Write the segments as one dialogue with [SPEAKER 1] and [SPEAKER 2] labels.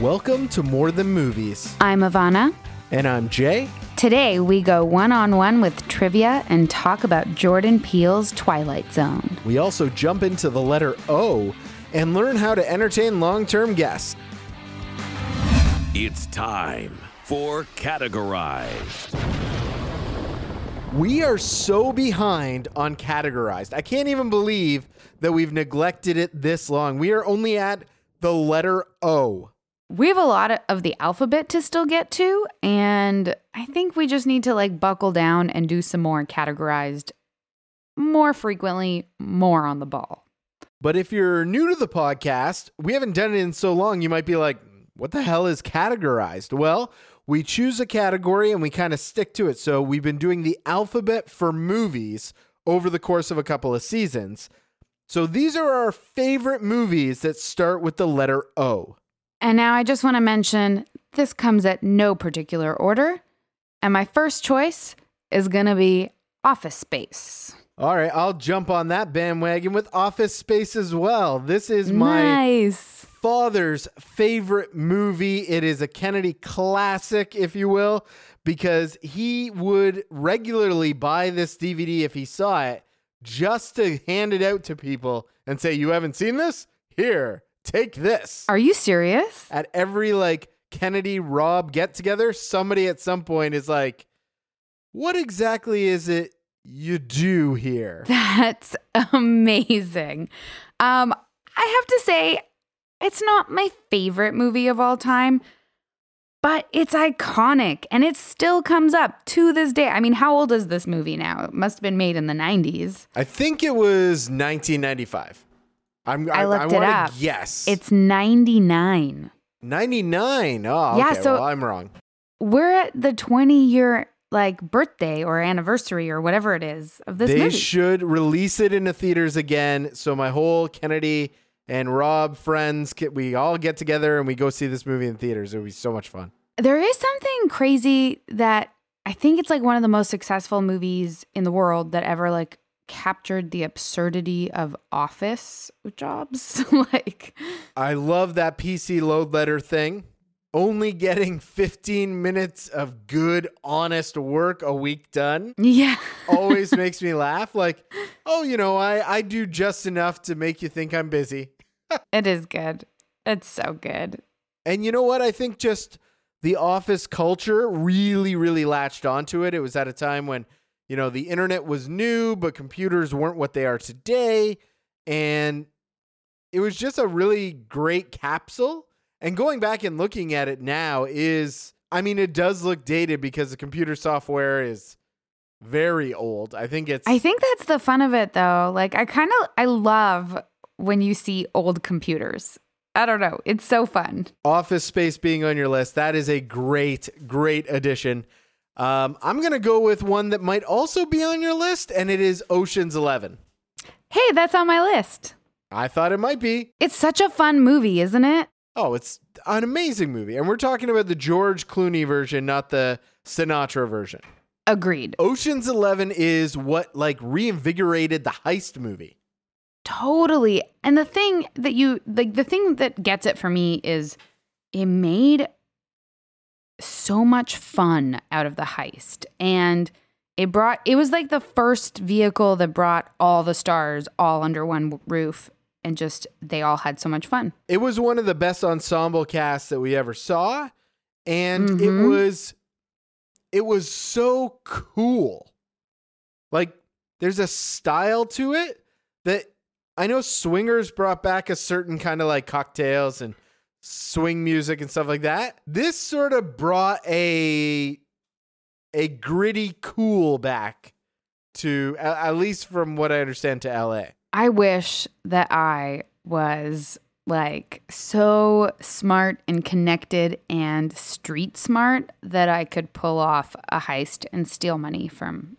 [SPEAKER 1] Welcome to More Than Movies.
[SPEAKER 2] I'm Ivana.
[SPEAKER 1] And I'm Jay.
[SPEAKER 2] Today we go one on one with trivia and talk about Jordan Peele's Twilight Zone.
[SPEAKER 1] We also jump into the letter O and learn how to entertain long term guests.
[SPEAKER 3] It's time for Categorized.
[SPEAKER 1] We are so behind on categorized. I can't even believe that we've neglected it this long. We are only at the letter O.
[SPEAKER 2] We have a lot of the alphabet to still get to, and I think we just need to like buckle down and do some more categorized more frequently, more on the ball.
[SPEAKER 1] But if you're new to the podcast, we haven't done it in so long, you might be like, what the hell is categorized? Well, we choose a category and we kind of stick to it. So we've been doing the alphabet for movies over the course of a couple of seasons. So these are our favorite movies that start with the letter O.
[SPEAKER 2] And now I just want to mention this comes at no particular order. And my first choice is going to be Office Space.
[SPEAKER 1] All right, I'll jump on that bandwagon with Office Space as well. This is my
[SPEAKER 2] nice
[SPEAKER 1] father's favorite movie. It is a Kennedy classic, if you will, because he would regularly buy this DVD if he saw it just to hand it out to people and say, You haven't seen this? Here, take this.
[SPEAKER 2] Are you serious?
[SPEAKER 1] At every like Kennedy Rob get together, somebody at some point is like, What exactly is it you do here?
[SPEAKER 2] That's amazing. Um, I have to say, it's not my favorite movie of all time, but it's iconic and it still comes up to this day. I mean, how old is this movie now? It must have been made in the 90s.
[SPEAKER 1] I think it was 1995. I'm,
[SPEAKER 2] I looked
[SPEAKER 1] I,
[SPEAKER 2] it up.
[SPEAKER 1] Yes.
[SPEAKER 2] It's 99.
[SPEAKER 1] 99. Oh,
[SPEAKER 2] Yeah,
[SPEAKER 1] okay.
[SPEAKER 2] so-
[SPEAKER 1] well, I'm wrong.
[SPEAKER 2] We're at the 20 year like birthday or anniversary or whatever it is of this
[SPEAKER 1] they
[SPEAKER 2] movie.
[SPEAKER 1] should release it in the theaters again. So my whole Kennedy and Rob friends, we all get together and we go see this movie in theaters. It would be so much fun.
[SPEAKER 2] There is something crazy that I think it's like one of the most successful movies in the world that ever like captured the absurdity of office jobs. like,
[SPEAKER 1] I love that PC load letter thing. Only getting 15 minutes of good, honest work a week done
[SPEAKER 2] yeah.
[SPEAKER 1] always makes me laugh. Like, oh, you know, I, I do just enough to make you think I'm busy.
[SPEAKER 2] it is good. It's so good.
[SPEAKER 1] And you know what? I think just the office culture really, really latched onto it. It was at a time when, you know, the internet was new, but computers weren't what they are today. And it was just a really great capsule. And going back and looking at it now is, I mean, it does look dated because the computer software is very old. I think it's.
[SPEAKER 2] I think that's the fun of it though. Like, I kind of, I love when you see old computers. I don't know. It's so fun.
[SPEAKER 1] Office Space being on your list, that is a great, great addition. Um, I'm going to go with one that might also be on your list, and it is Ocean's 11.
[SPEAKER 2] Hey, that's on my list.
[SPEAKER 1] I thought it might be.
[SPEAKER 2] It's such a fun movie, isn't it?
[SPEAKER 1] Oh, it's an amazing movie. And we're talking about the George Clooney version, not the Sinatra version.
[SPEAKER 2] Agreed.
[SPEAKER 1] Ocean's 11 is what like reinvigorated the heist movie.
[SPEAKER 2] Totally. And the thing that you like the thing that gets it for me is it made so much fun out of the heist. And it brought it was like the first vehicle that brought all the stars all under one roof and just they all had so much fun.
[SPEAKER 1] It was one of the best ensemble casts that we ever saw. And it
[SPEAKER 2] Mhm.
[SPEAKER 1] was it was so cool. Like there's a style to it that I know swingers brought back a certain kind of like cocktails and swing music and stuff like that. This sort of brought a a gritty cool back to at least from what I understand to LA.
[SPEAKER 2] I wish that I was like so smart and connected and street smart that I could pull off a heist and steal money from,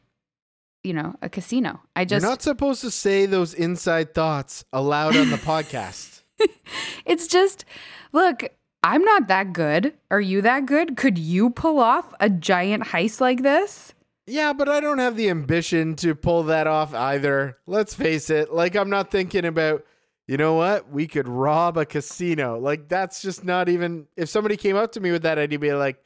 [SPEAKER 2] you know, a casino. I just,
[SPEAKER 1] You're not supposed to say those inside thoughts aloud on the podcast.
[SPEAKER 2] it's just, look, I'm not that good. Are you that good? Could you pull off a giant heist like this?
[SPEAKER 1] Yeah, but I don't have the ambition to pull that off either. Let's face it. Like I'm not thinking about, you know what? We could rob a casino. Like that's just not even. If somebody came up to me with that idea, be like,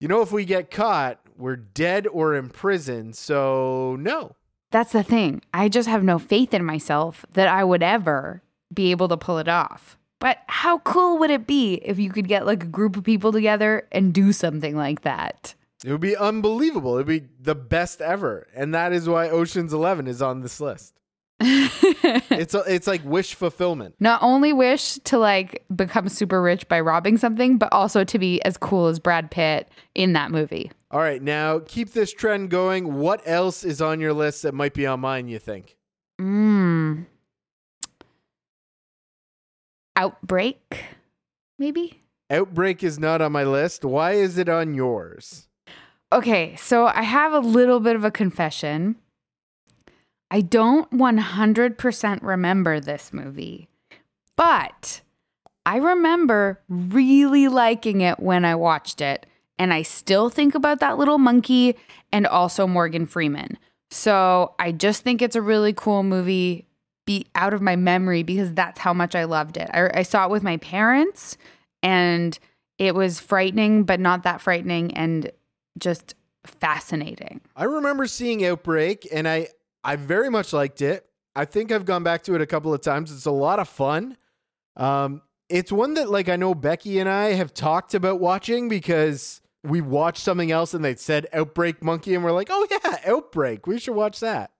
[SPEAKER 1] you know, if we get caught, we're dead or in prison. So no.
[SPEAKER 2] That's the thing. I just have no faith in myself that I would ever be able to pull it off. But how cool would it be if you could get like a group of people together and do something like that?
[SPEAKER 1] It would be unbelievable. It'd be the best ever, and that is why Ocean's Eleven is on this list. it's a, it's like wish fulfillment.
[SPEAKER 2] Not only wish to like become super rich by robbing something, but also to be as cool as Brad Pitt in that movie.
[SPEAKER 1] All right, now keep this trend going. What else is on your list that might be on mine? You think?
[SPEAKER 2] Mm. Outbreak, maybe.
[SPEAKER 1] Outbreak is not on my list. Why is it on yours?
[SPEAKER 2] Okay, so I have a little bit of a confession. I don't 100% remember this movie, but I remember really liking it when I watched it. And I still think about that little monkey and also Morgan Freeman. So I just think it's a really cool movie be out of my memory because that's how much I loved it. I, I saw it with my parents and it was frightening, but not that frightening and just fascinating.
[SPEAKER 1] I remember seeing Outbreak and I I very much liked it. I think I've gone back to it a couple of times. It's a lot of fun. Um, it's one that like I know Becky and I have talked about watching because we watched something else and they said Outbreak Monkey and we're like, oh yeah, Outbreak. We should watch that.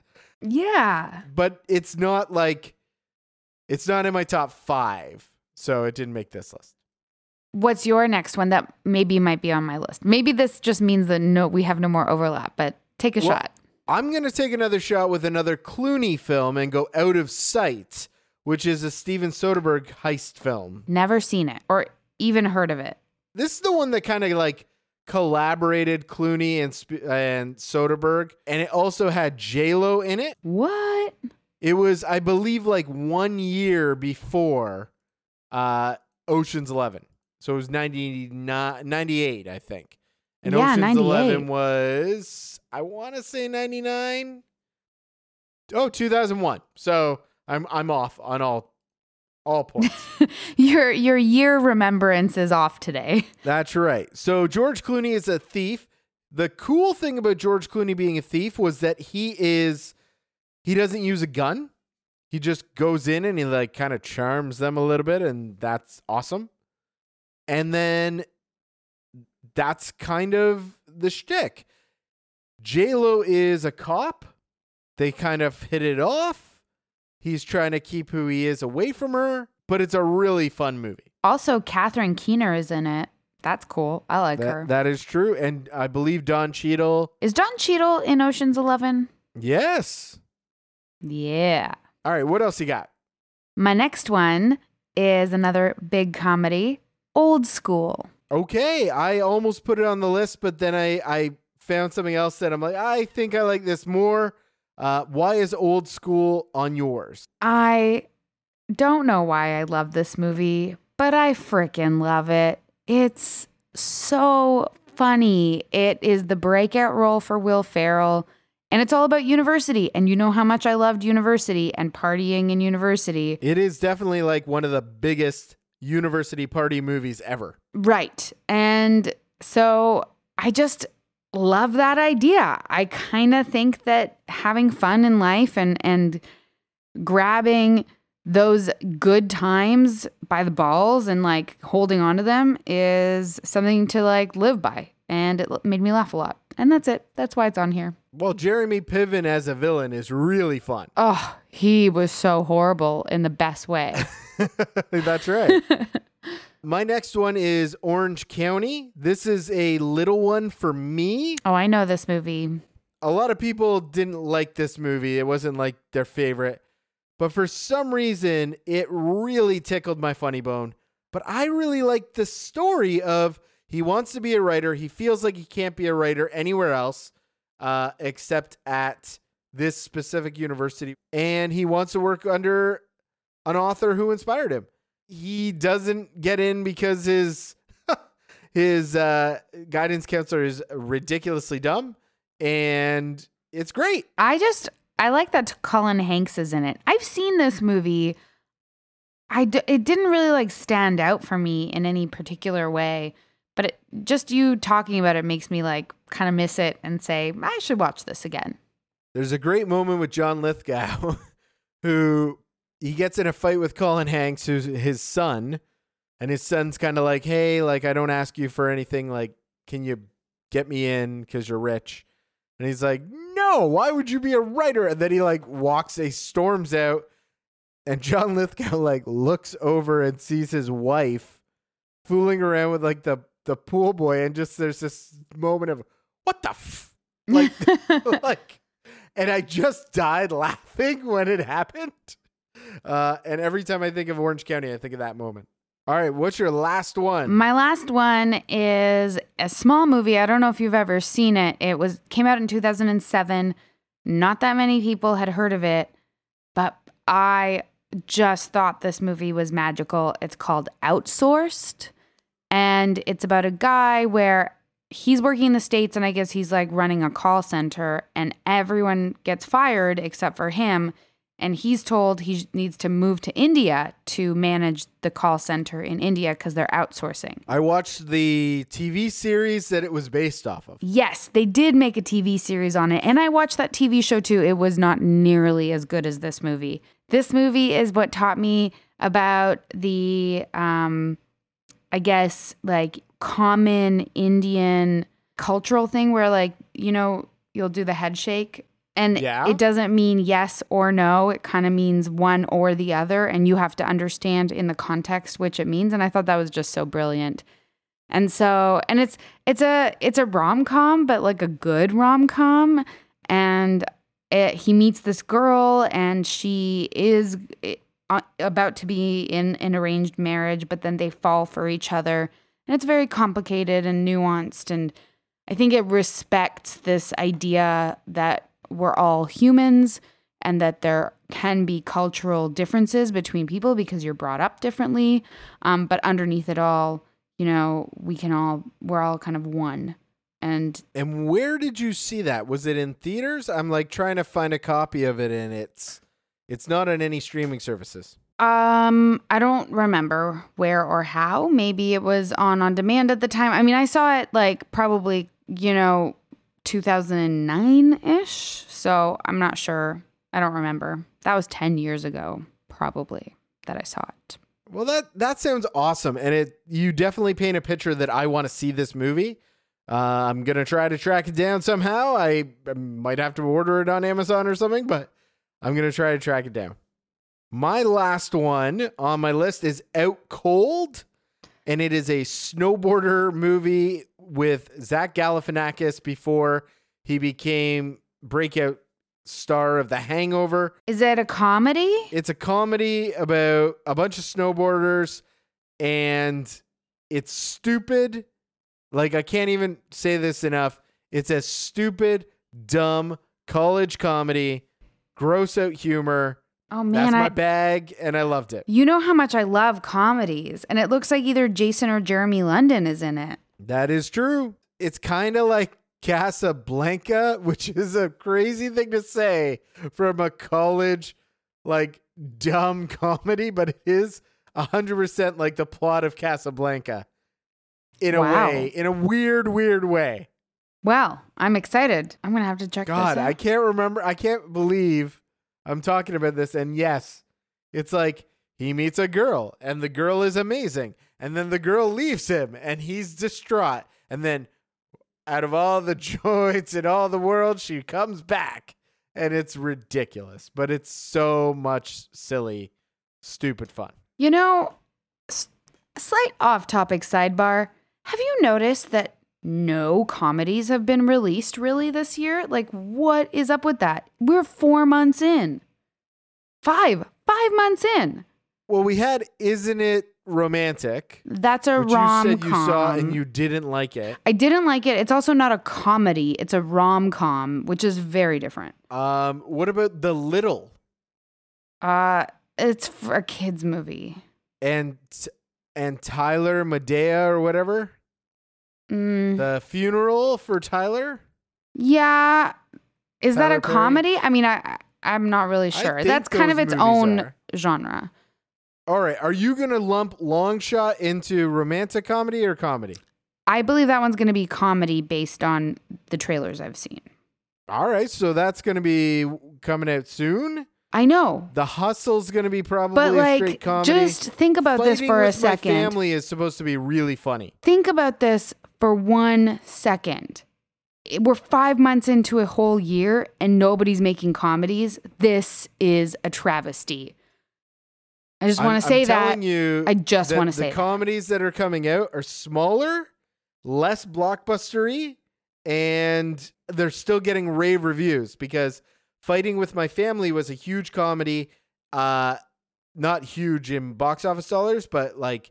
[SPEAKER 2] Yeah.
[SPEAKER 1] But it's not like it's not in my top five, so it didn't make this list.
[SPEAKER 2] What's your next one that maybe might be on my list? Maybe this just means that no, we have no more overlap. But take a
[SPEAKER 1] Well,
[SPEAKER 2] shot.
[SPEAKER 1] I'm going to take another shot with another Clooney film and go Out of Sight, which is a Steven Soderbergh heist film.
[SPEAKER 2] Never seen it or even heard of it.
[SPEAKER 1] This is the one that kind of like collaborated Clooney and Sp- and Soderbergh, and it also had J Lo in it.
[SPEAKER 2] What?
[SPEAKER 1] It was, I believe, like one year before uh, Ocean's Eleven, so it was 99, 98, I think. And
[SPEAKER 2] Yeah,
[SPEAKER 1] Ocean's
[SPEAKER 2] 98.
[SPEAKER 1] Eleven was, I want to say ninety nine. Oh, 2001. So I'm I'm off on all all points.
[SPEAKER 2] Your your year remembrance is off today.
[SPEAKER 1] That's right. So George Clooney is a thief. The cool thing about George Clooney being a thief was that he is he doesn't use a gun. He just goes in and he like kind of charms them a little bit and that's awesome. And then that's kind of the shtick. J-Lo is a cop. They kind of hit it off. He's trying to keep who he is away from her, but it's a really fun movie.
[SPEAKER 2] Also, Catherine Keener is in it. That's cool. I like
[SPEAKER 1] That-
[SPEAKER 2] her.
[SPEAKER 1] that is true. And I believe Don Cheadle.
[SPEAKER 2] is Don Cheadle in Ocean's Eleven?
[SPEAKER 1] Yes.
[SPEAKER 2] Yeah.
[SPEAKER 1] All right. What else you got?
[SPEAKER 2] My next one is another big comedy, Old School.
[SPEAKER 1] Okay. I almost put it on the list, but then I, I found something else that I'm like, I think I like this more. Uh, why is old school on yours?
[SPEAKER 2] I don't know why I love this movie, but I freaking love it. It's so funny. It is the breakout role for Will Ferrell, and it's all about university. And you know how much I loved university and partying in university.
[SPEAKER 1] It is definitely like one of the biggest university party movies ever.
[SPEAKER 2] Right. And so I just love that idea. I kind of think that having fun in life and and grabbing those good times by the balls and like holding on to them is something to like live by. And it made me laugh a lot. And that's it. That's why it's on here.
[SPEAKER 1] Well, Jeremy Piven as a villain is really fun.
[SPEAKER 2] Oh, he was so horrible in the best way.
[SPEAKER 1] That's right. My next one is Orange County. This is a little one for me.
[SPEAKER 2] oh, I know this movie.
[SPEAKER 1] a lot of people didn't like this movie. It wasn't like their favorite. But for some reason, it really tickled my funny bone. But I really like the story of he wants to be a writer. He feels like he can't be a writer anywhere else uh, except at this specific university. And he wants to work under an author who inspired him. He doesn't get in because his his uh, guidance counselor is ridiculously dumb and it's great.
[SPEAKER 2] I just I like that Colin Hanks is in it. I've seen this movie I d- it didn't really like stand out for me in any particular way, but it, just you talking about it makes me like kind of miss it and say I should watch this again.
[SPEAKER 1] There's a great moment with John Lithgow, who he gets in a fight with Colin Hanks, who's his son, and his son's kind of like, "Hey, like I don't ask you for anything. Like, can you get me in because you're rich?" And he's like, "No, why would you be a writer?" And then he like walks, he storms out, and John Lithgow like looks over and sees his wife fooling around with like the the pool boy, and just there's this moment of what the f-? like like and I just died laughing when it happened. Uh, and every time I think of Orange County, I think of that moment. All right, what's your last one?
[SPEAKER 2] My last one is a small movie. I don't know if you've ever seen it. It was came out in 2007. Not that many people had heard of it, but I just thought this movie was magical. It's called Outsourced, and it's about a guy where he's working in the states and I guess he's like running a call center and everyone gets fired except for him and he's told he needs to move to India to manage the call center in India because they're outsourcing.
[SPEAKER 1] I watched the TV series that it was based off of.
[SPEAKER 2] Yes, they did make a TV series on it, and I watched that TV show too. It was not nearly as good as this movie. This movie is what taught me about the, um, I guess, like common Indian cultural thing where, like, you know, you'll do the head shake and
[SPEAKER 1] Yeah.
[SPEAKER 2] it doesn't mean yes or no. It kind of means one or the other. And you have to understand in the context which it means. And I thought that was just so brilliant. And so, and it's it's a it's a rom com, but like a good rom com. And it, he meets this girl, and she is eh, uh, about to be in an arranged marriage, but then they fall for each other, and it's very complicated and nuanced. And I think it respects this idea that we're all humans and that there can be cultural differences between people because you're brought up differently. Um, but underneath it all, you know, we can all, we're all kind of one. And
[SPEAKER 1] And where did you see that? Was it in theaters? I'm like trying to find a copy of it and it's it's not on any streaming services.
[SPEAKER 2] um, I don't remember where or how. Maybe it was on on demand at the time. I mean, I saw it like probably, you know, 2009 ish. So I'm not sure. I don't remember. That was 10 years ago, probably, that I saw it.
[SPEAKER 1] Well, that that sounds awesome, and it you definitely paint a picture that I want to see this movie. Uh, I'm gonna try to track it down somehow. I, I might have to order it on Amazon or something, but I'm gonna try to track it down. My last one on my list is Out Cold, and it is a snowboarder movie with Zach Galifianakis before he became breakout star of The Hangover.
[SPEAKER 2] Is it a comedy?
[SPEAKER 1] It's a comedy about a bunch of snowboarders and it's stupid. Like I can't even say this enough. It's a stupid, dumb college comedy, gross out humor.
[SPEAKER 2] Oh man, That's
[SPEAKER 1] my
[SPEAKER 2] I
[SPEAKER 1] bag and I loved it.
[SPEAKER 2] you know how much I love comedies, and it looks like either Jason or Jeremy London is in it.
[SPEAKER 1] That is true. It's kind of like Casablanca, which is a crazy thing to say from a college like dumb comedy, but it is 100% like the plot of Casablanca in a
[SPEAKER 2] Wow.
[SPEAKER 1] way, in a weird, weird way.
[SPEAKER 2] Well, I'm excited. I'm gonna have to check
[SPEAKER 1] God,
[SPEAKER 2] this out.
[SPEAKER 1] I can't remember. I can't believe I'm talking about this. And yes, it's like he meets a girl and the girl is amazing. And then the girl leaves him and he's distraught. And then out of all the joys in all the world, she comes back. And it's ridiculous, but it's so much silly, stupid fun.
[SPEAKER 2] You know, s- slight off-topic sidebar. Have you noticed that no comedies have been released really this year? Like, what is up with that? We're four months in. Five, five months in.
[SPEAKER 1] Well, we had Isn't It Romantic?
[SPEAKER 2] That's a
[SPEAKER 1] Which
[SPEAKER 2] rom com.
[SPEAKER 1] you said you saw and you didn't like it.
[SPEAKER 2] I didn't like it. It's also not a comedy. It's a rom com, which is very different.
[SPEAKER 1] Um, what about The Little?
[SPEAKER 2] Uh, it's for a kids movie.
[SPEAKER 1] and and Tyler Madea or whatever.
[SPEAKER 2] Mm,
[SPEAKER 1] The funeral for Tyler.
[SPEAKER 2] yeah, is that a
[SPEAKER 1] Perry?
[SPEAKER 2] comedy? I mean, I I- I'm not really sure. That's kind of its own
[SPEAKER 1] are.
[SPEAKER 2] genre.
[SPEAKER 1] All right. Are you going to lump Long Shot into romantic comedy or comedy?
[SPEAKER 2] I believe that one's going to be comedy based on the trailers I've seen.
[SPEAKER 1] All right. So that's going to be coming out soon.
[SPEAKER 2] I know.
[SPEAKER 1] The Hustle's going to be probably
[SPEAKER 2] But like
[SPEAKER 1] straight comedy.
[SPEAKER 2] just think about this
[SPEAKER 1] Fighting
[SPEAKER 2] for a second.
[SPEAKER 1] family is supposed to be really funny.
[SPEAKER 2] Think about this for one second. We're five months into a whole year and nobody's making comedies. This is a travesty. I just want to say
[SPEAKER 1] I'm
[SPEAKER 2] that.
[SPEAKER 1] you,
[SPEAKER 2] I just wanna say
[SPEAKER 1] the comedies that are coming out are smaller, less blockbustery, and they're still getting rave reviews because Fighting with My Family was a huge comedy, uh, not huge in box office dollars, but like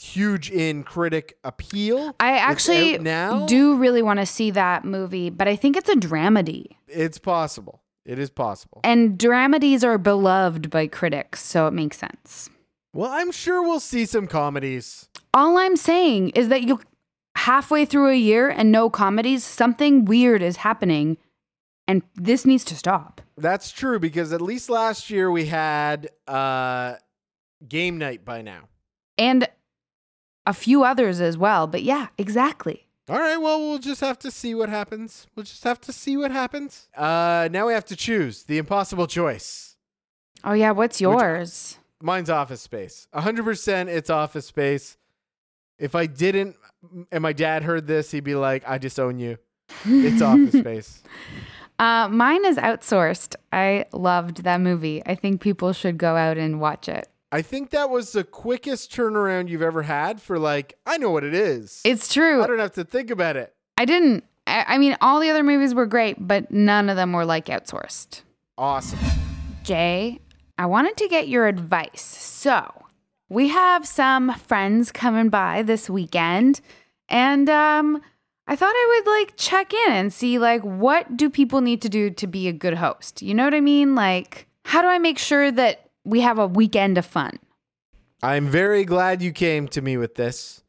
[SPEAKER 1] huge in critic appeal.
[SPEAKER 2] I actually
[SPEAKER 1] now
[SPEAKER 2] do really want to see that movie, but I think it's a dramedy.
[SPEAKER 1] It's possible. It is possible.
[SPEAKER 2] And dramedies are beloved by critics, so it makes sense.
[SPEAKER 1] Well, I'm sure we'll see some comedies.
[SPEAKER 2] All I'm saying is that you halfway through a year and no comedies, something weird is happening and this needs to stop.
[SPEAKER 1] That's true because at least last year we had uh game night by now.
[SPEAKER 2] And a few others as well, but yeah, exactly.
[SPEAKER 1] All right, well we'll just have to see what happens. We'll just have to see what happens. Uh now we have to choose the impossible choice.
[SPEAKER 2] Oh yeah, what's yours?
[SPEAKER 1] Mine's office space. 100% it's office space. If I didn't and my dad heard this, he'd be like, "I disown you." It's office space.
[SPEAKER 2] Uh, mine is outsourced. I loved that movie. I think people should go out and watch it.
[SPEAKER 1] I think that was the quickest turnaround you've ever had for like, I know what it is.
[SPEAKER 2] It's true.
[SPEAKER 1] I don't have to think about it.
[SPEAKER 2] I didn't. I, I mean, all the other movies were great, but none of them were like outsourced.
[SPEAKER 1] Awesome.
[SPEAKER 2] Jay, I wanted to get your advice. So, we have some friends coming by this weekend, and um, I thought I would like check in and see like what do people need to do to be a good host. You know what I mean? Like, how do I make sure that we have a weekend of fun?
[SPEAKER 1] I'm very glad you came to me with this.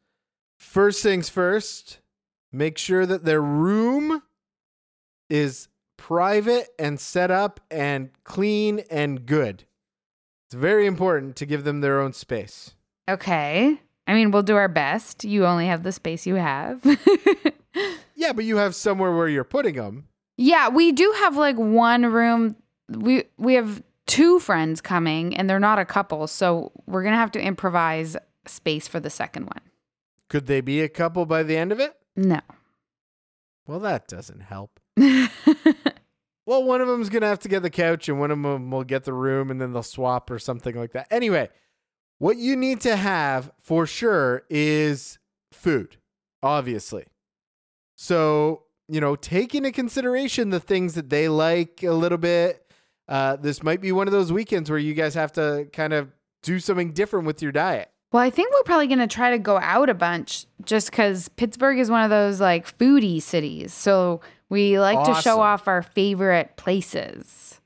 [SPEAKER 1] First things first, make sure that their room is private and set up and clean and good. It's very important to give them their own space.
[SPEAKER 2] Okay. I mean, we'll do our best. You only have the space you have.
[SPEAKER 1] Yeah, but you have somewhere where you're putting them.
[SPEAKER 2] Yeah, we do have like one room. We we have two friends coming and they're not a couple, so we're going to have to improvise space for the second one.
[SPEAKER 1] Could they be a couple by the end of it?
[SPEAKER 2] No.
[SPEAKER 1] Well, that doesn't help. Well, one of them's gonna have to get the couch, and one of them will get the room, and then they'll swap or something like that. Anyway, what you need to have for sure is food, obviously. So you know, take into consideration the things that they like a little bit. Uh, this might be one of those weekends where you guys have to kind of do something different with your diet.
[SPEAKER 2] well, I think we're probably going to try to go out a bunch just cuz Pittsburgh is one of those like foodie cities. So we like to show off our favorite places.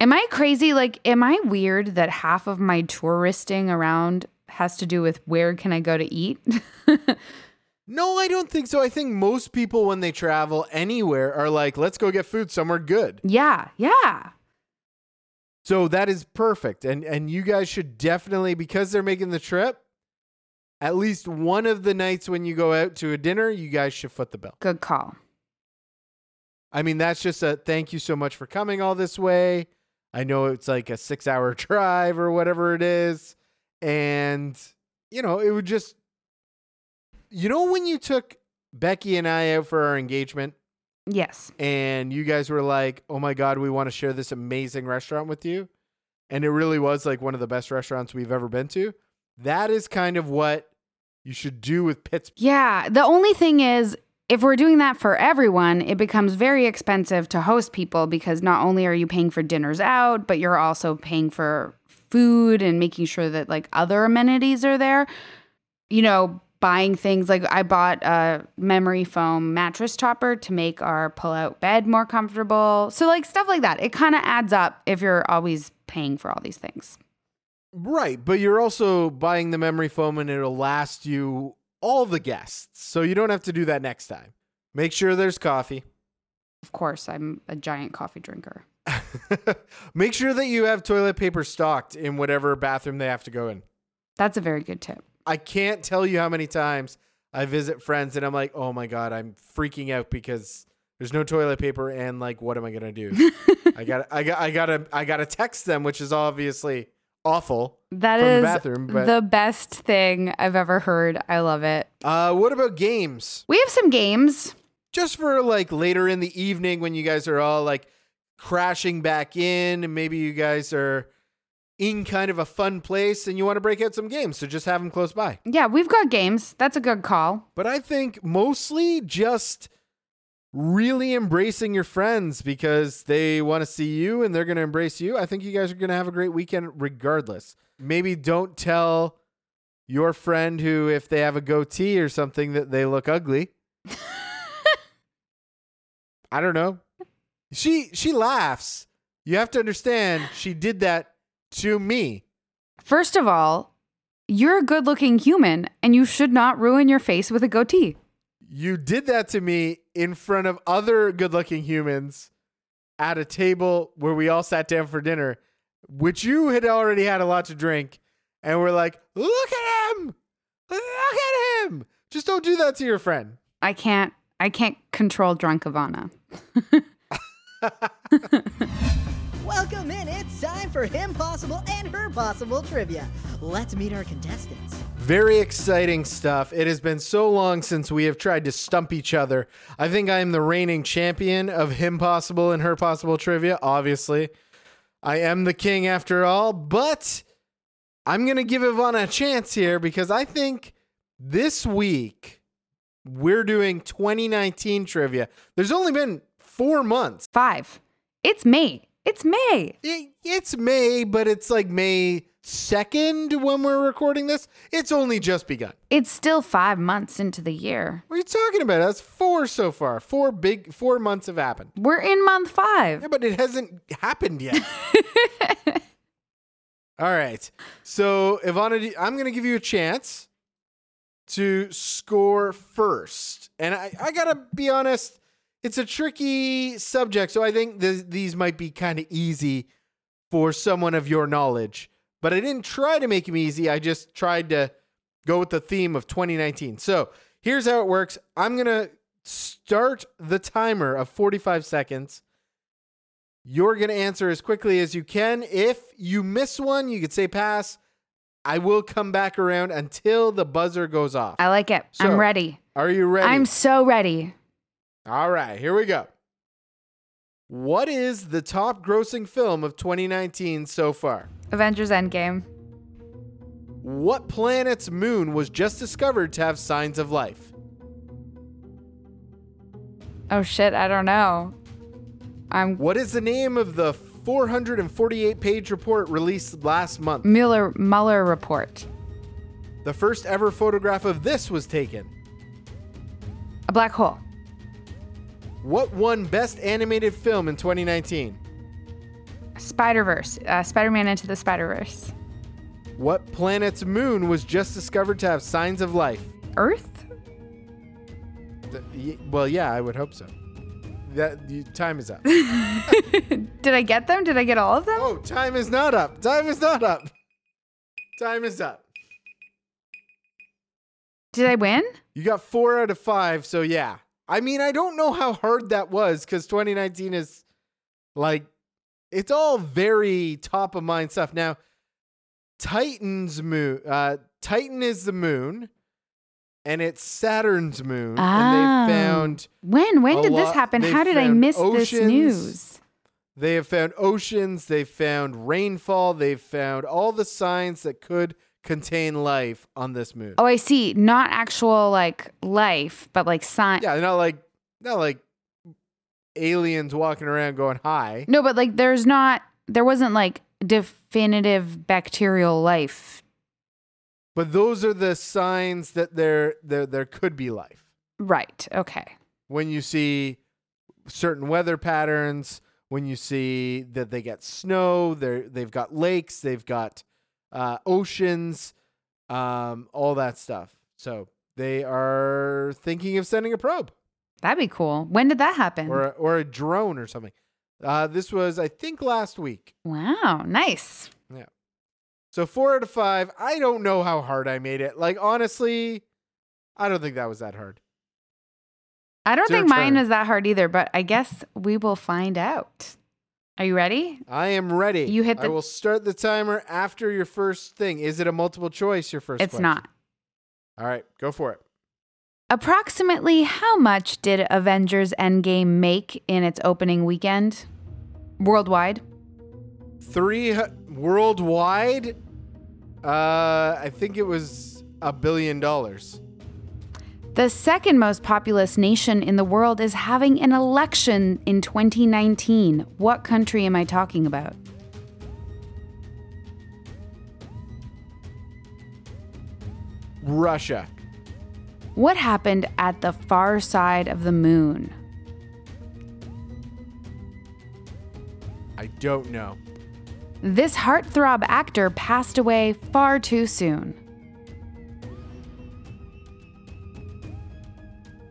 [SPEAKER 2] Am I crazy? Like, am I weird that half of my touristing around has to do with where can I go to eat?
[SPEAKER 1] No, I don't think so. I think most people, when they travel anywhere, are like, let's go get food somewhere good.
[SPEAKER 2] yeah, yeah.
[SPEAKER 1] So that is perfect. And and you guys should definitely because they're making the trip, at least one of the nights when you go out to a dinner, you guys should foot the bill.
[SPEAKER 2] Good call.
[SPEAKER 1] I mean, that's just a thank you so much for coming all this way. I know it's like a 6-hour drive or whatever it is, and you know, it would just you know when you took Becky and I out for our engagement
[SPEAKER 2] Yes.
[SPEAKER 1] and you guys were like, "Oh my god, we want to share this amazing restaurant with you." And it really was like one of the best restaurants we've ever been to. That is kind of what you should do with Pittsburgh.
[SPEAKER 2] Yeah. The only thing is, if we're doing that for everyone, it becomes very expensive to host people because not only are you paying for dinners out, but you're also paying for food and making sure that like other amenities are there. You know, buying things like I bought a memory foam mattress topper to make our pull out bed more comfortable. So, like stuff like that. It kind of adds up if you're always paying for all these things.
[SPEAKER 1] Right, but you're also buying the memory foam and it'll last you all the guests. So you don't have to do that next time. Make sure there's coffee.
[SPEAKER 2] Of course, I'm a giant coffee drinker.
[SPEAKER 1] Make sure that you have toilet paper stocked in whatever bathroom they have to go in.
[SPEAKER 2] That's a very good tip.
[SPEAKER 1] I can't tell you how many times I visit friends and I'm like, oh my God, I'm freaking out because there's no toilet paper and like, what am I gonna do? I got, I got, I gotta, I gotta text them, which is obviously awful.
[SPEAKER 2] That
[SPEAKER 1] From the bathroom, but-
[SPEAKER 2] the best thing I've ever heard. I love it.
[SPEAKER 1] Uh, what about games?
[SPEAKER 2] We have some games.
[SPEAKER 1] Just for like later in the evening when you guys are all like crashing back in and maybe you guys are in kind of a fun place and you want to break out some games. So just have them close by.
[SPEAKER 2] Yeah, we've got games. That's a good call.
[SPEAKER 1] But I think mostly just really embracing your friends because they want to see you and they're going to embrace you. I think you guys are going to have a great weekend regardless. Maybe don't tell your friend who, if they have a goatee or something, that they look ugly. I don't know. She she laughs. You have to understand she did that to me.
[SPEAKER 2] First of all, you're a good looking human and you should not ruin your face with a goatee.
[SPEAKER 1] You did that to me in front of other good looking humans at a table where we all sat down for dinner, which you had already had a lot to drink. And we're like, look at him! Look at him! Just don't do that to your friend.
[SPEAKER 2] I can't I can't control drunk Ivana.
[SPEAKER 4] Welcome in. It's time for Him Possible and Her Possible trivia. Let's meet our contestants.
[SPEAKER 1] Very exciting stuff. It has been so long since we have tried to stump each other. I think I am the reigning champion of him possible and her possible trivia, obviously. I am the king after all, but I'm going to give Ivana a chance here because I think this week we're doing 2019 trivia. There's only been four months.
[SPEAKER 2] Five. It's May. It's May.
[SPEAKER 1] It, it's May, but it's like May 2nd when we're recording this. It's only just begun.
[SPEAKER 2] It's still five months into the year.
[SPEAKER 1] What are you talking about? That's four so far. Four big, four months have happened.
[SPEAKER 2] We're in month five.
[SPEAKER 1] Yeah, but it hasn't happened yet. All right. So, Ivana, I'm going to give you a chance to score first. And I, I got to be honest, it's a tricky subject. So, I think th- these might be kind of easy for someone of your knowledge. But I didn't try to make them easy. I just tried to go with the theme of 2019. So, here's how it works I'm going to start the timer of 45 seconds. You're going to answer as quickly as you can. If you miss one, you could say pass. I will come back around until the buzzer goes off.
[SPEAKER 2] I like it.
[SPEAKER 1] So,
[SPEAKER 2] I'm ready.
[SPEAKER 1] Are you ready?
[SPEAKER 2] I'm so ready.
[SPEAKER 1] All right, here we go. What is the top grossing film of 2019 so far?
[SPEAKER 2] Avengers Endgame.
[SPEAKER 1] What planet's moon was just discovered to have signs of life?
[SPEAKER 2] Oh shit, I don't know. I'm
[SPEAKER 1] What is the name of the 448 page report released last month?
[SPEAKER 2] Mueller Mueller report.
[SPEAKER 1] The first ever photograph of this was taken.
[SPEAKER 2] A black hole.
[SPEAKER 1] What won Best Animated Film in 2019?
[SPEAKER 2] Spider Verse. Uh, Spider Man into the Spider Verse.
[SPEAKER 1] What planet's moon was just discovered to have signs of life?
[SPEAKER 2] Earth.
[SPEAKER 1] Th- y- well, yeah, I would hope so. That y- time is up.
[SPEAKER 2] Did I get them? Did I get all of them?
[SPEAKER 1] oh, time is not up. Time is not up. Time is up.
[SPEAKER 2] Did I win?
[SPEAKER 1] You got four out of five, so yeah. I mean, I don't know how hard that was because 2019 is like, it's all very top of mind stuff. Now, Titan's moon, uh, Titan is the moon, and it's Saturn's moon, and
[SPEAKER 2] Oh.
[SPEAKER 1] they found
[SPEAKER 2] When? When did this happen? How did I miss this news?
[SPEAKER 1] They have found oceans, they've found rainfall, they've found all the signs that could contain life on this moon.
[SPEAKER 2] Oh, I see. Not actual like life, but like science.
[SPEAKER 1] Yeah, not like not like aliens walking around going hi.
[SPEAKER 2] No, but like there's not. There wasn't like definitive bacterial life.
[SPEAKER 1] But those are the signs that there there there could be life.
[SPEAKER 2] Right. Okay.
[SPEAKER 1] When you see certain weather patterns, when you see that they get snow, they they've got lakes, they've got uh, oceans, um, all that stuff. So they are thinking of sending a probe
[SPEAKER 2] That'd be cool. When did that happen?
[SPEAKER 1] or a, or a drone or something. Uh, this was, I think, last week.
[SPEAKER 2] Wow, nice. Yeah.
[SPEAKER 1] So four out of five. I don't know how hard I made it. Like honestly, I don't think that was that hard.
[SPEAKER 2] I don't think mine is that hard either, but I guess we will find out. Are you ready?
[SPEAKER 1] I am ready.
[SPEAKER 2] You hit.
[SPEAKER 1] I will start the timer after your first thing. Is it a multiple choice? Your first.
[SPEAKER 2] It's
[SPEAKER 1] question?
[SPEAKER 2] not.
[SPEAKER 1] All right, go for it.
[SPEAKER 2] Approximately how much did Avengers Endgame make in its opening weekend? Worldwide?
[SPEAKER 1] Three worldwide. Uh, I think it was a billion dollars.
[SPEAKER 2] The second most populous nation in the world is having an election in 2019. What country am I talking about?
[SPEAKER 1] Russia.
[SPEAKER 2] What happened at the far side of the moon?
[SPEAKER 1] I don't know.
[SPEAKER 2] This heartthrob actor passed away far too soon.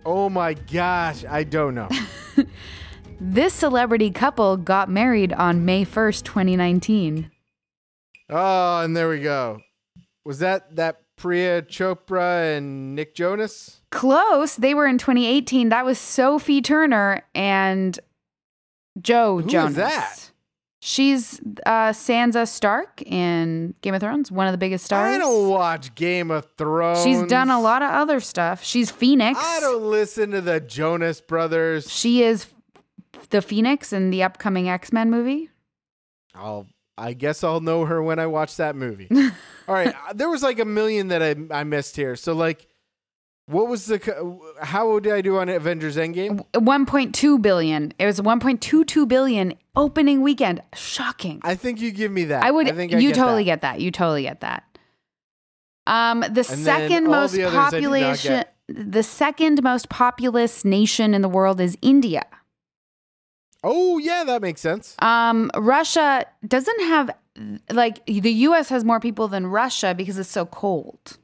[SPEAKER 1] Oh my gosh, I don't know.
[SPEAKER 2] This celebrity couple got married on May 1st, 2019.
[SPEAKER 1] oh, and there we go. Was that that Priya Chopra and Nick Jonas?
[SPEAKER 2] Close. They were in 2018. That was Sophie Turner and Joe
[SPEAKER 1] Who is
[SPEAKER 2] Jonas.
[SPEAKER 1] that?
[SPEAKER 2] She's uh, Sansa Stark in Game of Thrones, one of the biggest stars.
[SPEAKER 1] I don't watch Game of Thrones.
[SPEAKER 2] She's done a lot of other stuff. She's Phoenix.
[SPEAKER 1] I don't listen to the Jonas Brothers.
[SPEAKER 2] She is the Phoenix in the upcoming X Men movie.
[SPEAKER 1] I'll. I guess I'll know her when I watch that movie. All right, uh, there was like a million that I I missed here. So like, what was the? How did I do on Avengers Endgame?
[SPEAKER 2] 1.2 billion. It was 1.22 billion opening weekend. Shocking.
[SPEAKER 1] I think you give me that.
[SPEAKER 2] I would.
[SPEAKER 1] I think I
[SPEAKER 2] you
[SPEAKER 1] get
[SPEAKER 2] totally
[SPEAKER 1] that.
[SPEAKER 2] get that. You totally get that. Um, the
[SPEAKER 1] then
[SPEAKER 2] second most
[SPEAKER 1] the others I did not
[SPEAKER 2] population, the second most populous nation in the world is India.
[SPEAKER 1] Oh yeah, that makes sense.
[SPEAKER 2] Um, Russia doesn't have like the U.S. has more people than Russia because it's so cold.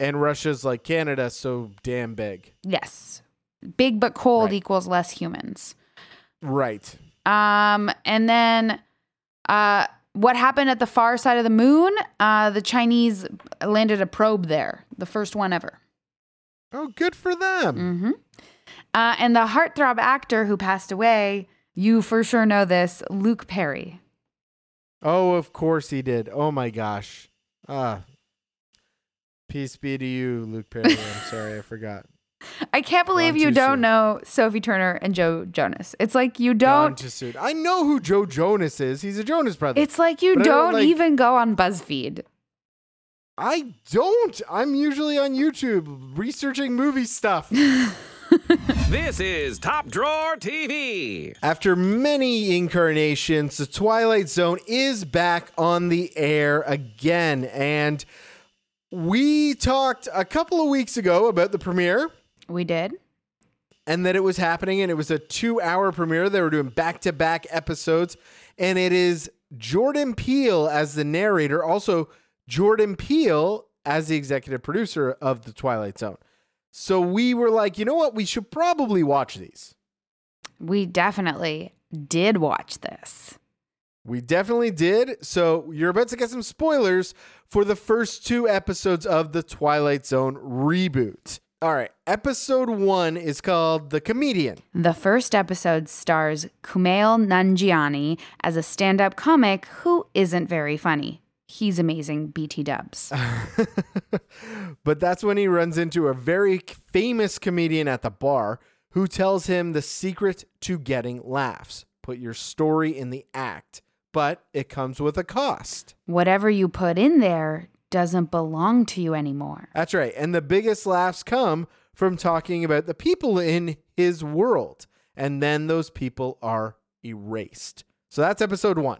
[SPEAKER 1] And Russia's like Canada, so damn big.
[SPEAKER 2] Yes, big but cold
[SPEAKER 1] Right.
[SPEAKER 2] equals less humans.
[SPEAKER 1] Right.
[SPEAKER 2] Um, and then, uh, what happened at the far side of the moon? Uh, the Chinese landed a probe there, the first one ever.
[SPEAKER 1] Oh, good for them.
[SPEAKER 2] Mm-hmm. Uh, and the heartthrob actor who passed away, you for sure know this, Luke Perry.
[SPEAKER 1] Oh, of course he did. Oh my gosh. Ah. Peace be to you, Luke Perry. I'm sorry, I forgot.
[SPEAKER 2] I can't believe
[SPEAKER 1] Gone
[SPEAKER 2] you don't
[SPEAKER 1] soon.
[SPEAKER 2] know Sophie Turner and Joe Jonas. It's like you don't.
[SPEAKER 1] too soon. I know who Joe Jonas is. He's a Jonas brother.
[SPEAKER 2] It's like you
[SPEAKER 1] don't,
[SPEAKER 2] don't
[SPEAKER 1] like-
[SPEAKER 2] even go on BuzzFeed.
[SPEAKER 1] I don't. I'm usually on YouTube researching movie stuff.
[SPEAKER 3] This is Top Drawer TV.
[SPEAKER 1] After many incarnations, The Twilight Zone is back on the air again. And we talked a couple of weeks ago about the premiere
[SPEAKER 2] We did.
[SPEAKER 1] and that it was happening, and it was a two hour premiere. They were doing back to back episodes, and it is Jordan Peele as the narrator, also Jordan Peele as the executive producer of The Twilight Zone. So we were like, you know what? We should probably watch these.
[SPEAKER 2] We definitely did watch this.
[SPEAKER 1] We definitely did. So you're about to get some spoilers for the first two episodes of the Twilight Zone reboot. All right. Episode one is called The Comedian.
[SPEAKER 2] The first episode stars Kumail Nanjiani as a stand up comic who isn't very funny. He's amazing, BT dubs.
[SPEAKER 1] but that's when he runs into a very famous comedian at the bar who tells him the secret to getting laughs. Put your story in the act, but it comes with a cost.
[SPEAKER 2] Whatever you put in there doesn't belong to you anymore.
[SPEAKER 1] That's right. And the biggest laughs come from talking about the people in his world. And then those people are erased. So that's episode one.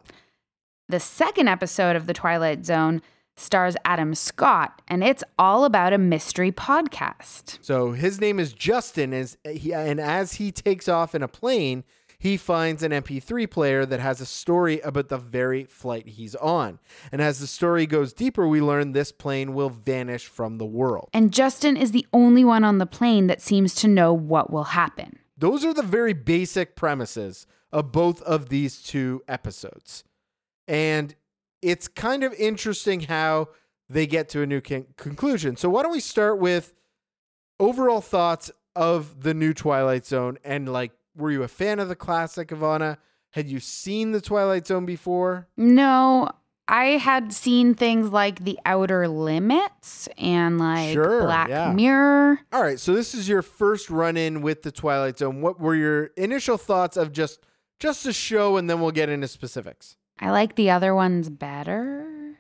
[SPEAKER 2] The second episode of The Twilight Zone stars Adam Scott, and it's all about a mystery podcast.
[SPEAKER 1] So his name is Justin, and as he takes off in a plane, he finds an MP3 player that has a story about the very flight he's on. And as the story goes deeper, we learn this plane will vanish from the world.
[SPEAKER 2] And Justin is the only one on the plane that seems to know what will happen.
[SPEAKER 1] those are the very basic premises of both of these two episodes. And it's kind of interesting how they get to a new con- conclusion. So, why don't we start with overall thoughts of the new Twilight Zone? And, like, were you a fan of the classic, Ivana? Had you seen the Twilight Zone before?
[SPEAKER 2] No, I had seen things like The Outer Limits and like
[SPEAKER 1] Sure,
[SPEAKER 2] Black
[SPEAKER 1] yeah.
[SPEAKER 2] Mirror.
[SPEAKER 1] All right, so this is your first run in with the Twilight Zone. What were your initial thoughts of just just the show, and then we'll get into specifics.
[SPEAKER 2] I like the other ones better.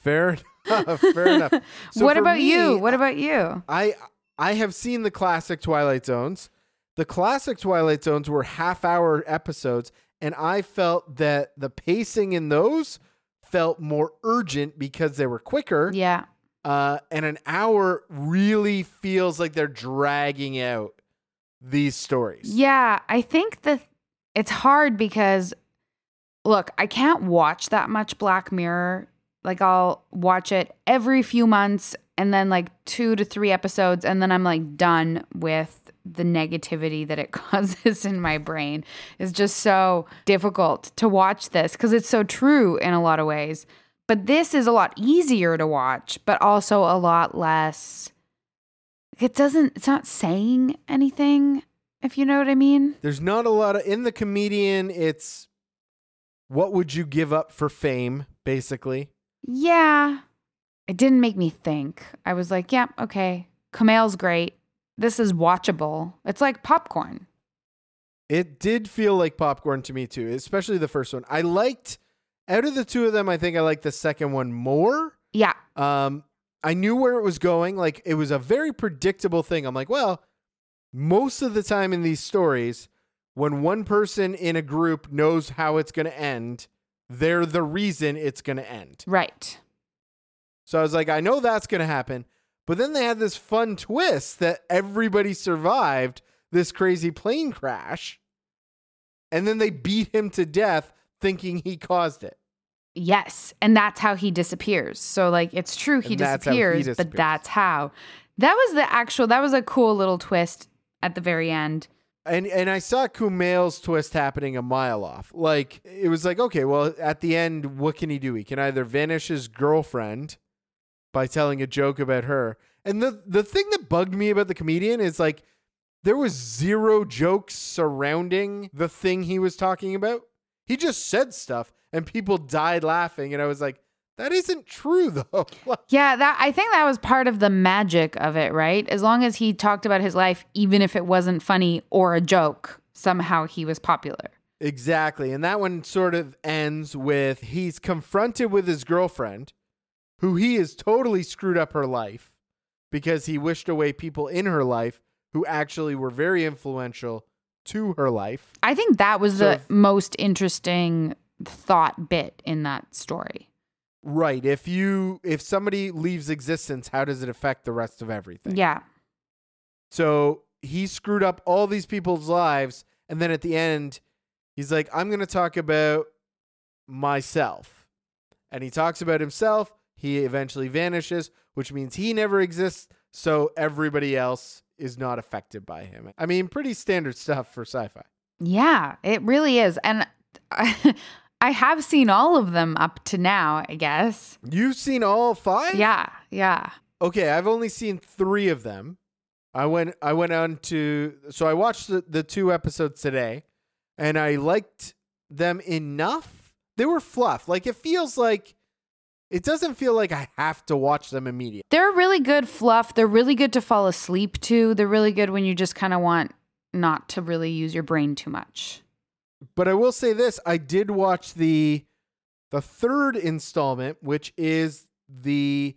[SPEAKER 1] Fair enough. Fair enough. So
[SPEAKER 2] what about you? What about you?
[SPEAKER 1] I I have seen the classic Twilight Zones. The classic Twilight Zones were half hour episodes, and I felt that the pacing in those felt more urgent because they were quicker.
[SPEAKER 2] Yeah.
[SPEAKER 1] Uh, and an hour really feels like they're dragging out these stories.
[SPEAKER 2] Yeah, I think that it's hard because look, I can't watch that much Black Mirror. Like I'll watch it every few months and then like 2 to 3 episodes and then I'm like done with the negativity that it causes in my brain. is just so difficult to watch this cuz it's so true in a lot of ways. But this is a lot easier to watch, but also a lot less it doesn't it's not saying anything if you know what I mean.
[SPEAKER 1] There's not a lot of in the comedian. It's what would you give up for fame, basically.
[SPEAKER 2] Yeah. It didn't make me think. I was like, yeah, okay. Kumail's great. This is watchable. It's like popcorn.
[SPEAKER 1] It did feel like popcorn to me too, especially the first one. I liked out of the two of them. I think I liked the second one more.
[SPEAKER 2] Yeah.
[SPEAKER 1] Um, I knew where it was going. Like it was a very predictable thing. I'm like, well, most of the time in these stories, when one person in a group knows how it's going to end, they're the reason it's going to end.
[SPEAKER 2] Right.
[SPEAKER 1] So I was like, I know that's going to happen. But then they had this fun twist that everybody survived this crazy plane crash. And then they beat him to death thinking he caused it.
[SPEAKER 2] Yes. And that's how he disappears. So, like, it's true he
[SPEAKER 1] how he
[SPEAKER 2] disappears,
[SPEAKER 1] disappears.
[SPEAKER 2] but that's how. That was the actual, that was a cool little twist at the very end.
[SPEAKER 1] And and I saw Kumail's twist happening a mile off. Like it was like, okay, well, at the end, what can he do? He can either vanish his girlfriend by telling a joke about her. And the the thing that bugged me about the comedian is like there was zero jokes surrounding the thing he was talking about. He just said stuff and people died laughing and I was like, that isn't true though.
[SPEAKER 2] Yeah, that I think that was part of the magic of it, right? As long as he talked about his life, even if it wasn't funny or a joke, somehow he was popular.
[SPEAKER 1] Exactly. And that one sort of ends with he's confronted with his girlfriend, who he has totally screwed up her life because he wished away people in her life who actually were very influential to her life.
[SPEAKER 2] I think that was
[SPEAKER 1] So
[SPEAKER 2] the
[SPEAKER 1] if-
[SPEAKER 2] most interesting thought bit in that story.
[SPEAKER 1] Right. If you if somebody leaves existence, how does it affect the rest of everything?
[SPEAKER 2] Yeah.
[SPEAKER 1] So he screwed up all these people's lives. And then at the end, he's like, I'm going to talk about myself. And he talks about himself. He eventually vanishes, which means he never exists. So everybody else is not affected by him. I mean, pretty standard stuff for sci fi.
[SPEAKER 2] Yeah, it really is. And I, I have seen all of them up to now, I guess.
[SPEAKER 1] You've seen all five?
[SPEAKER 2] Yeah, yeah.
[SPEAKER 1] Okay, I've only seen three of them. I went I went on to so I watched the, the two episodes today and I liked them enough. They were fluff. Like it feels like it doesn't feel like I have to watch them immediately.
[SPEAKER 2] They're really good fluff. They're really good to fall asleep to. They're really good when you just kind of want not to really use your brain too much.
[SPEAKER 1] But I will say this, I did watch the the third installment, which is the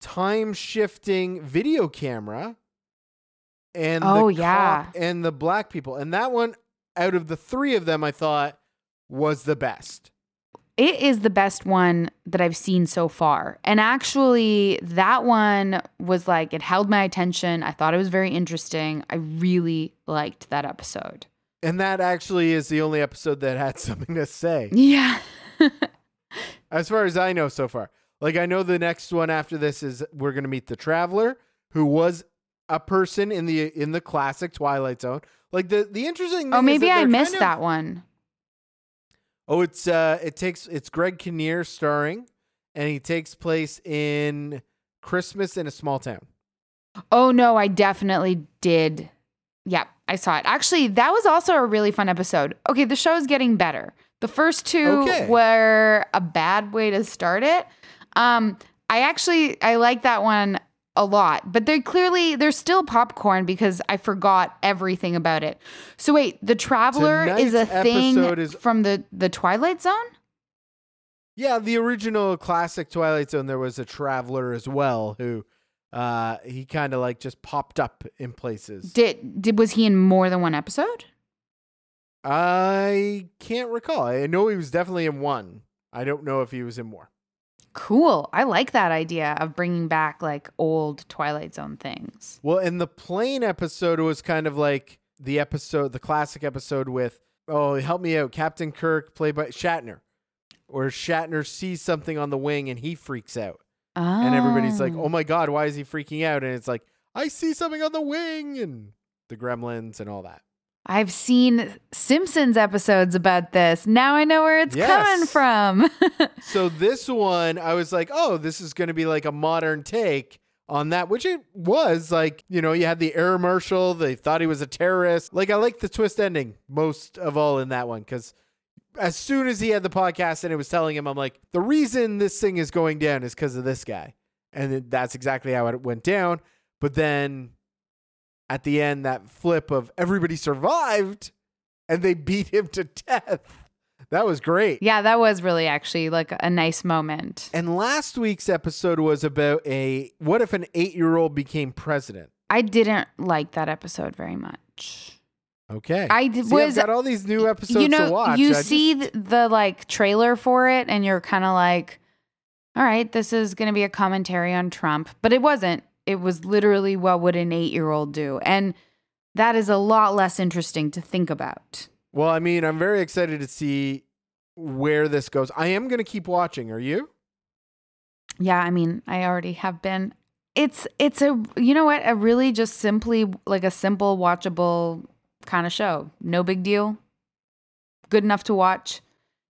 [SPEAKER 1] time shifting video camera and
[SPEAKER 2] Oh,
[SPEAKER 1] the
[SPEAKER 2] yeah.
[SPEAKER 1] and the black people. And that one out of the three of them I thought was the best.
[SPEAKER 2] It is the best one that I've seen so far. And actually, that one was like, it held my attention. I thought it was very interesting. I really liked that episode.
[SPEAKER 1] And that actually is the only episode that had something to say.
[SPEAKER 2] Yeah.
[SPEAKER 1] As far as I know so far. Like I know the next one after this is we're gonna meet the traveler, who was a person in the in the classic Twilight Zone. Like the the interesting. Thing
[SPEAKER 2] Oh, maybe I missed
[SPEAKER 1] of-
[SPEAKER 2] that one.
[SPEAKER 1] Oh, it's uh, it takes it's Greg Kinnear starring, and he takes place in Christmas in a small town.
[SPEAKER 2] Oh no, I definitely did. Yeah, I saw it. Actually, that was also a really fun episode. Okay, the show is getting better. The first two
[SPEAKER 1] Okay.
[SPEAKER 2] were a bad way to start it. Um, I actually I like that one a lot, but they clearly they're still popcorn because I forgot everything about it. So wait, the Traveler is a thing
[SPEAKER 1] is-
[SPEAKER 2] from the the Twilight Zone.
[SPEAKER 1] Yeah, the original classic Twilight Zone. There was a traveler as well who, uh, he kind of like just popped up in places.
[SPEAKER 2] Did did was he in more than one episode?
[SPEAKER 1] I can't recall. I know he was definitely in one. I don't know if he was in more.
[SPEAKER 2] Cool. I like that idea of bringing back like old Twilight Zone things.
[SPEAKER 1] Well, in the plane episode, it was kind of like the episode, the classic episode with, oh, help me out, Captain Kirk, played by Shatner, where Shatner sees something on the wing and he freaks out. And everybody's like, oh, oh my God, why is he freaking out? And it's like, I see something on the wing and the gremlins and all that.
[SPEAKER 2] I've seen Simpsons episodes about this. Now I know where it's coming from.
[SPEAKER 1] So this one, I was like, oh, this is going to be like a modern take on that, which it was. Like, you know, you had the air marshal. They thought he was a terrorist. Like, I like the twist ending most of all in that one because as soon as he had the podcast and it was telling him, I'm like, the reason this thing is going down is because of this guy. And that's exactly how it went down. But then at the end, that flip of everybody survived and they beat him to death. That was great.
[SPEAKER 2] yeah, that was really actually like a nice moment.
[SPEAKER 1] And last week's episode was about a what if an eight year old became president?
[SPEAKER 2] I didn't like that episode very much.
[SPEAKER 1] Okay.
[SPEAKER 2] I d-
[SPEAKER 1] See, I've
[SPEAKER 2] was-
[SPEAKER 1] got all these new episodes
[SPEAKER 2] you know,
[SPEAKER 1] to watch.
[SPEAKER 2] you
[SPEAKER 1] I
[SPEAKER 2] see
[SPEAKER 1] just-
[SPEAKER 2] th- the like trailer for it, and you're kind of like, "All right, this is going to be a commentary on Trump," but it wasn't. It was literally what would an eight year old do, and that is a lot less interesting to think about.
[SPEAKER 1] well, I mean, I'm very excited to see where this goes. I am going to keep watching. Are you?
[SPEAKER 2] Yeah, I mean, I already have been. It's it's a you know what a really just simply like a simple watchable kind of show. No big deal. Good enough to watch.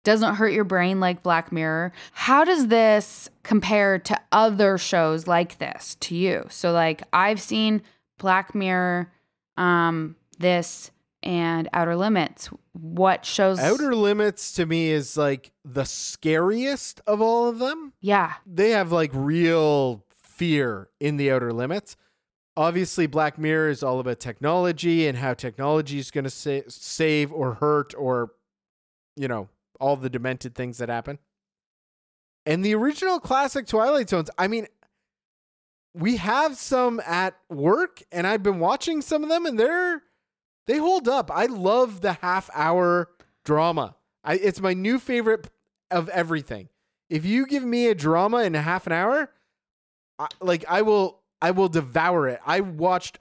[SPEAKER 2] Doesn't hurt your brain like Black Mirror. How does this compare to other shows like this to you? So like I've seen Black Mirror, um, this and Outer Limits. What shows?
[SPEAKER 1] Outer Limits to me is like the scariest of all of them.
[SPEAKER 2] Yeah,
[SPEAKER 1] They have like real fear in the Outer Limits. Obviously, Black Mirror is all about technology and how technology is going to sa- save or hurt or, you know, all the demented things that happen. And the original classic Twilight Zones, I mean, we have some at work and I've been watching some of them and they're they hold up. I love the half hour drama. I, it's my new favorite of everything. If you give me a drama in a half an hour, I, like I will I will devour it. I watched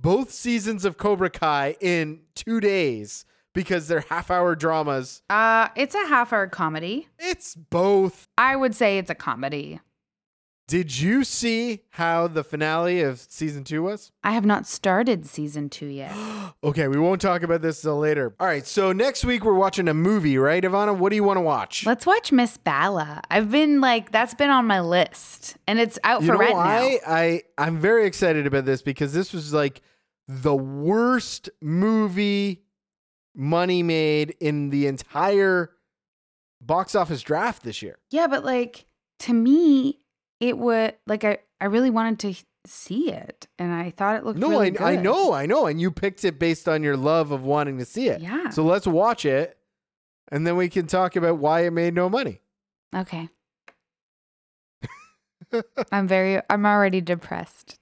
[SPEAKER 1] both seasons of Cobra Kai in 2 days because they're half hour dramas.
[SPEAKER 2] uh, it's a half-hour comedy.
[SPEAKER 1] It's both.
[SPEAKER 2] I would say it's a comedy.
[SPEAKER 1] Did you see how the finale of season 2 was?
[SPEAKER 2] I have not started season two yet.
[SPEAKER 1] Okay, we won't talk about this till later. All right, so next week we're watching a movie, right, Ivana? What do you want to watch?
[SPEAKER 2] Let's watch Miss Bala. I've been like, that's been on my list, and it's out
[SPEAKER 1] you
[SPEAKER 2] for rent
[SPEAKER 1] why? I I'm very excited about this because this was like the worst movie money made in the entire box office draft this year.
[SPEAKER 2] Yeah, but like to me, it would like I I really wanted to see it, and I thought it looked
[SPEAKER 1] No,
[SPEAKER 2] really
[SPEAKER 1] I, I know, I know, and you picked it based on your love of wanting to see it.
[SPEAKER 2] Yeah.
[SPEAKER 1] So let's watch it, and then we can talk about why it made no money.
[SPEAKER 2] Okay. I'm very I'm already depressed.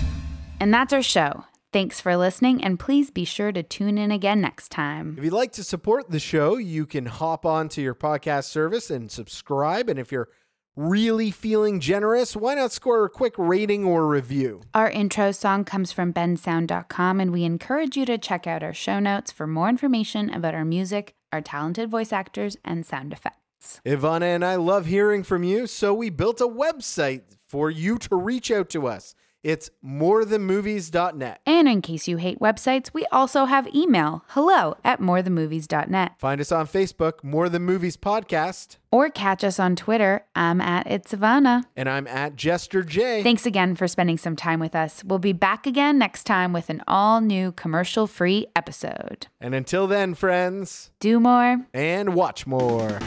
[SPEAKER 2] and that's our show. Thanks for listening, and please be sure to tune in again next time.
[SPEAKER 1] If you'd like to support the show, you can hop on to your podcast service and subscribe. And if you're really feeling generous, why not score a quick rating or review?
[SPEAKER 2] Our intro song comes from bensound.com, and we encourage you to check out our show notes for more information about our music, our talented voice actors, and sound effects.
[SPEAKER 1] Ivana and I love hearing from you, so we built a website for you to reach out to us. It's morethanmovies.net.
[SPEAKER 2] And in case you hate websites, we also have email hello at morethanmovies.net.
[SPEAKER 1] Find us on Facebook, More Than Movies Podcast.
[SPEAKER 2] Or catch us on Twitter. I'm at It's.
[SPEAKER 1] And I'm at Jester J.
[SPEAKER 2] Thanks again for spending some time with us. We'll be back again next time with an all new commercial free episode.
[SPEAKER 1] and until then, friends,
[SPEAKER 2] Do more.
[SPEAKER 1] and watch more.